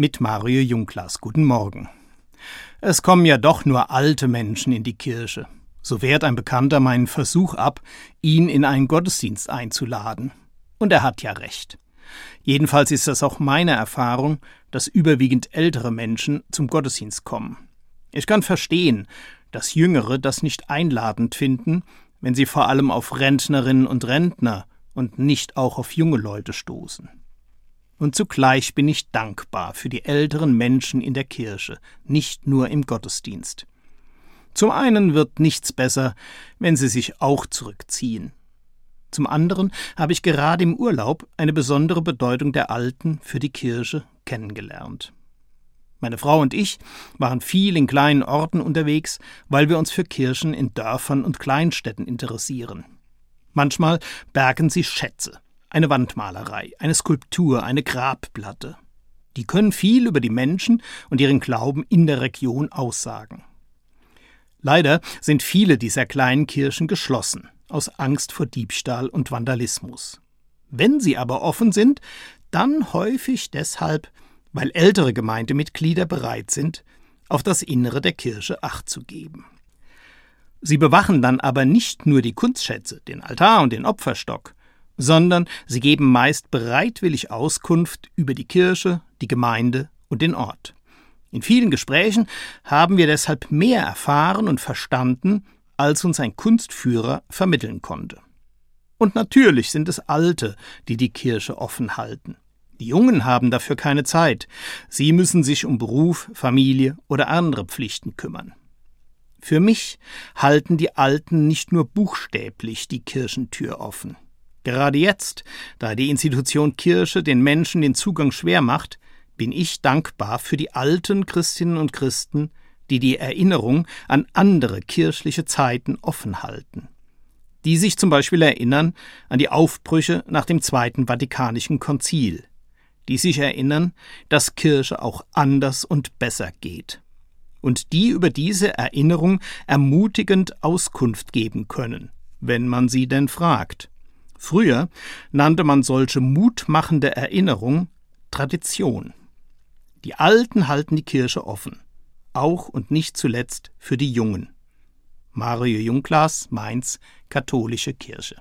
mit Mario Junglas. Guten Morgen. Es kommen ja doch nur alte Menschen in die Kirche. So wehrt ein Bekannter meinen Versuch ab, ihn in einen Gottesdienst einzuladen. Und er hat ja recht. Jedenfalls ist das auch meine Erfahrung, dass überwiegend ältere Menschen zum Gottesdienst kommen. Ich kann verstehen, dass Jüngere das nicht einladend finden, wenn sie vor allem auf Rentnerinnen und Rentner und nicht auch auf junge Leute stoßen. Und zugleich bin ich dankbar für die älteren Menschen in der Kirche, nicht nur im Gottesdienst. Zum einen wird nichts besser, wenn sie sich auch zurückziehen. Zum anderen habe ich gerade im Urlaub eine besondere Bedeutung der Alten für die Kirche kennengelernt. Meine Frau und ich waren viel in kleinen Orten unterwegs, weil wir uns für Kirchen in Dörfern und Kleinstädten interessieren. Manchmal bergen sie Schätze, eine Wandmalerei, eine Skulptur, eine Grabplatte. Die können viel über die Menschen und ihren Glauben in der Region aussagen. Leider sind viele dieser kleinen Kirchen geschlossen, aus Angst vor Diebstahl und Vandalismus. Wenn sie aber offen sind, dann häufig deshalb, weil ältere Gemeindemitglieder bereit sind, auf das Innere der Kirche Acht zu geben. Sie bewachen dann aber nicht nur die Kunstschätze, den Altar und den Opferstock, sondern sie geben meist bereitwillig Auskunft über die Kirche, die Gemeinde und den Ort. In vielen Gesprächen haben wir deshalb mehr erfahren und verstanden, als uns ein Kunstführer vermitteln konnte. Und natürlich sind es Alte, die die Kirche offen halten. Die Jungen haben dafür keine Zeit. Sie müssen sich um Beruf, Familie oder andere Pflichten kümmern. Für mich halten die Alten nicht nur buchstäblich die Kirchentür offen. Gerade jetzt, da die Institution Kirche den Menschen den Zugang schwer macht, bin ich dankbar für die alten Christinnen und Christen, die die Erinnerung an andere kirchliche Zeiten offen halten. Die sich zum Beispiel erinnern an die Aufbrüche nach dem Zweiten Vatikanischen Konzil, die sich erinnern, dass Kirche auch anders und besser geht, und die über diese Erinnerung ermutigend Auskunft geben können, wenn man sie denn fragt. Früher nannte man solche mutmachende Erinnerung Tradition. Die Alten halten die Kirche offen, auch und nicht zuletzt für die Jungen. Mario Junglas, Mainz, Katholische Kirche.